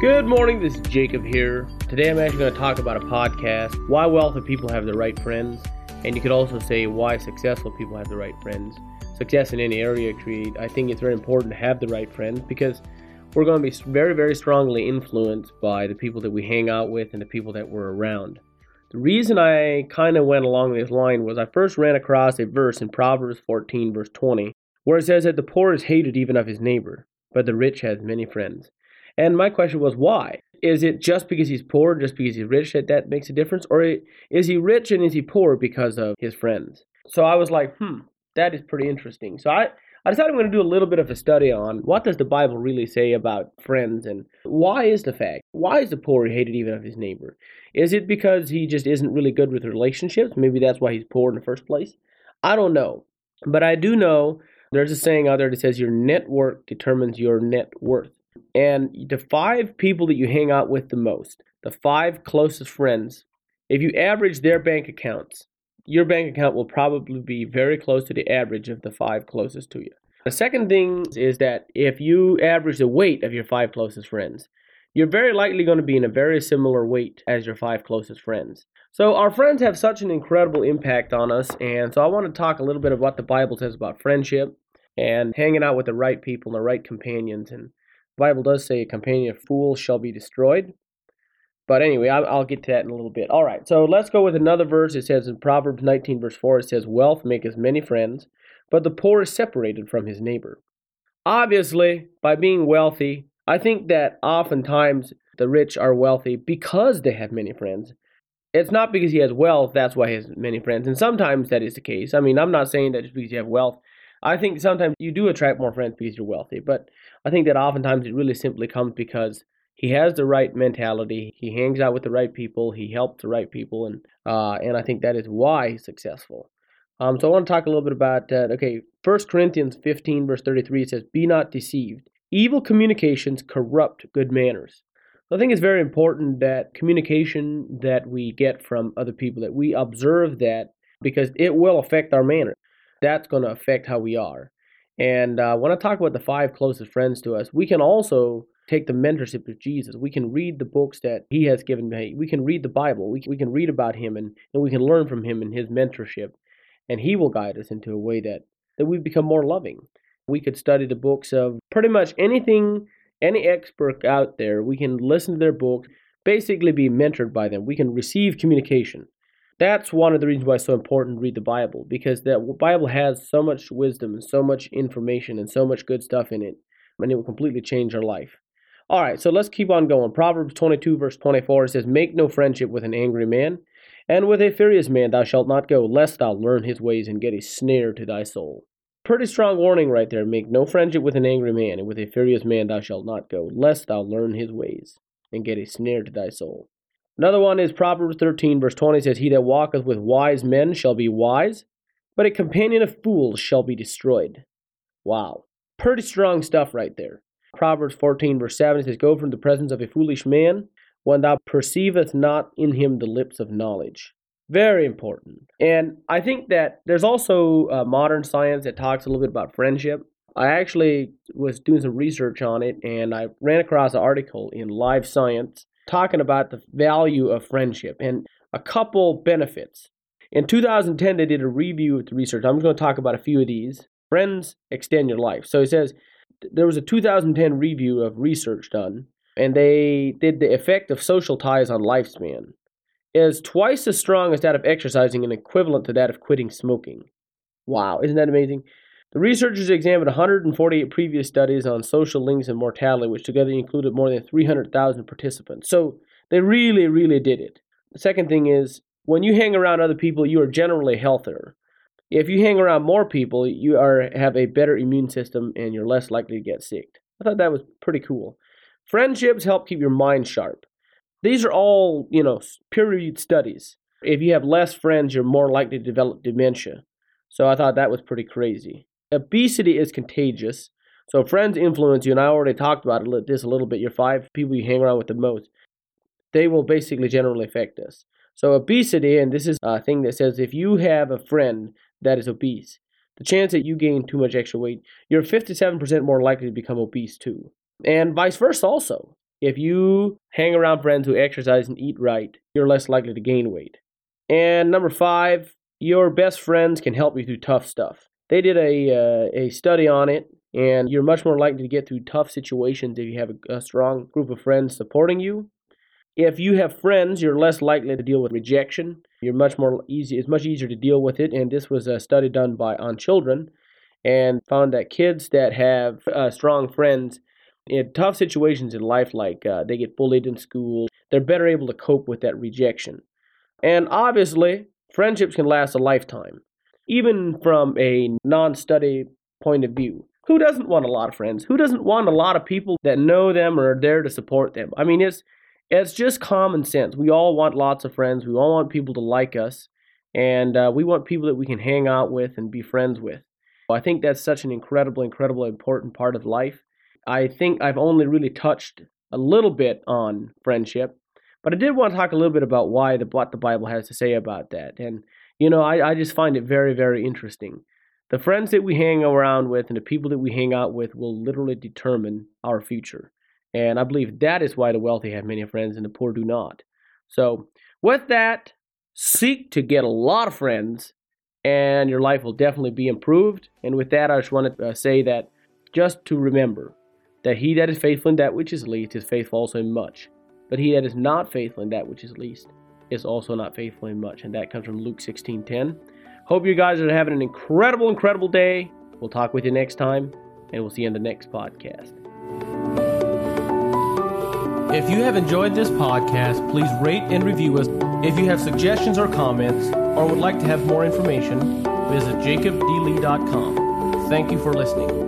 Good morning, this is Jacob here. Today I'm actually going to talk about a podcast why wealthy people have the right friends, and you could also say why successful people have the right friends. Success in any area create, I think it's very important to have the right friends because we're going to be very, very strongly influenced by the people that we hang out with and the people that we're around. The reason I kind of went along this line was I first ran across a verse in Proverbs 14, verse 20, where it says that the poor is hated even of his neighbor, but the rich has many friends. And my question was, why? Is it just because he's poor, just because he's rich, that that makes a difference? Or is he rich and is he poor because of his friends? So I was like, hmm, that is pretty interesting. So I, I decided I'm going to do a little bit of a study on what does the Bible really say about friends and why is the fact? Why is the poor hated even of his neighbor? Is it because he just isn't really good with relationships? Maybe that's why he's poor in the first place. I don't know. But I do know there's a saying out there that says your network determines your net worth. And the five people that you hang out with the most, the five closest friends, if you average their bank accounts, your bank account will probably be very close to the average of the five closest to you. The second thing is that if you average the weight of your five closest friends, you're very likely going to be in a very similar weight as your five closest friends. So, our friends have such an incredible impact on us, and so I want to talk a little bit about what the Bible says about friendship and hanging out with the right people and the right companions. And Bible does say a companion of fools shall be destroyed. But anyway, I'll, get to that in a little bit. All right, so let's go with another verse. It says in Proverbs 19, verse 4, it says, Wealth maketh many friends, but the poor is separated from his neighbor. Obviously, by being wealthy, I think that oftentimes the rich are wealthy because they have many friends. It's not because he has wealth, that's why he has many friends. And sometimes that is the case. I mean, I'm not saying that just because you have wealth. I think sometimes you do attract more friends because you're wealthy. But I think that oftentimes it really simply comes because he has the right mentality. He hangs out with the right people. He helps the right people, and uh, and I think that is why he's successful. Um, so I want to talk a little bit about uh, okay. First Corinthians 15 verse 33 it says, "Be not deceived. Evil communications corrupt good manners." So I think it's very important that communication that we get from other people that we observe that because it will affect our manner. That's going to affect how we are. And uh, when I talk about the five closest friends to us, we can also take the mentorship of Jesus. We can read the books that he has given me. We can read the Bible. We, we can read about him and, and we can learn from him and his mentorship. And he will guide us into a way that, that we become more loving. We could study the books of pretty much anything, any expert out there. We can listen to their books, basically be mentored by them. We can receive communication. That's one of the reasons why it's so important to read the Bible because the Bible has so much wisdom and so much information and so much good stuff in it, and it will completely change our life. All right, so let's keep on going. Proverbs 22, verse 24 it says, Make no friendship with an angry man, and with a furious man thou shalt not go, lest thou learn his ways and get a snare to thy soul. Pretty strong warning right there. Make no friendship with an angry man, and with a furious man thou shalt not go, lest thou learn his ways and get a snare to thy soul. Another one is Proverbs 13, verse 20 says, He that walketh with wise men shall be wise, but a companion of fools shall be destroyed. Wow. Pretty strong stuff right there. Proverbs 14, verse 7 says, Go from the presence of a foolish man when thou perceivest not in him the lips of knowledge. Very important. And I think that there's also uh, modern science that talks a little bit about friendship. I actually was doing some research on it and I ran across an article in Live Science talking about the value of friendship and a couple benefits. In 2010, they did a review of the research. I'm going to talk about a few of these. Friends extend your life. So it says there was a 2010 review of research done, and they did the effect of social ties on lifespan. Is twice as strong as that of exercising and equivalent to that of quitting smoking. Wow, isn't that amazing? The researchers examined 148 previous studies on social links and mortality, which together included more than 300,000 participants. So they really, really did it. The second thing is when you hang around other people, you are generally healthier. if you hang around more people, you are have a better immune system and you're less likely to get sick. I thought that was pretty cool. Friendships help keep your mind sharp. These are all, you know, peer-reviewed studies. If you have less friends, you're more likely to develop dementia. So I thought that was pretty crazy. Obesity is contagious. So friends influence you, and I already talked about this a little bit. Your five people you hang around with the most, they will basically generally affect us. So obesity, and this is a thing that says if you have a friend that is obese, the chance that you gain too much extra weight, you're 57% more likely to become obese too. And vice versa also. If you hang around friends who exercise and eat right, you're less likely to gain weight. And number five, your best friends can help you through tough stuff. They did a, uh, a study on it, and you're much more likely to get through tough situations if you have a, a strong group of friends supporting you if you have friends, you're less likely to deal with rejection. You're much more easy. It's much easier to deal with it. And this was a study done by on children, and found that kids that have uh, strong friends in tough situations in life, like uh, they get bullied in school, they're better able to cope with that rejection. And obviously, friendships can last a lifetime, even from a non-study point of view. Who doesn't want a lot of friends? Who doesn't want a lot of people that know them or are there to support them? I mean, it's it's just common sense. We all want lots of friends. We all want people to like us, and uh, we want people that we can hang out with and be friends with. I think that's such an incredible, incredible, important part of life. I think I've only really touched a little bit on friendship, but I did want to talk a little bit about why the what the Bible has to say about that. And you know, I, I just find it very, very interesting. The friends that we hang around with and the people that we hang out with will literally determine our future. And I believe that is why the wealthy have many friends and the poor do not. So, with that, seek to get a lot of friends, and your life will definitely be improved. And with that, I just want to uh, say that just to remember that he that is faithful in that which is least is faithful also in much. But he that is not faithful in that which is least is also not faithful in much. And that comes from Luke 16:10. Hope you guys are having an incredible, incredible day. We'll talk with you next time, and we'll see you in the next podcast. If you have enjoyed this podcast, please rate and review us. If you have suggestions or comments, or would like to have more information, visit jacobdlee.com. Thank you for listening.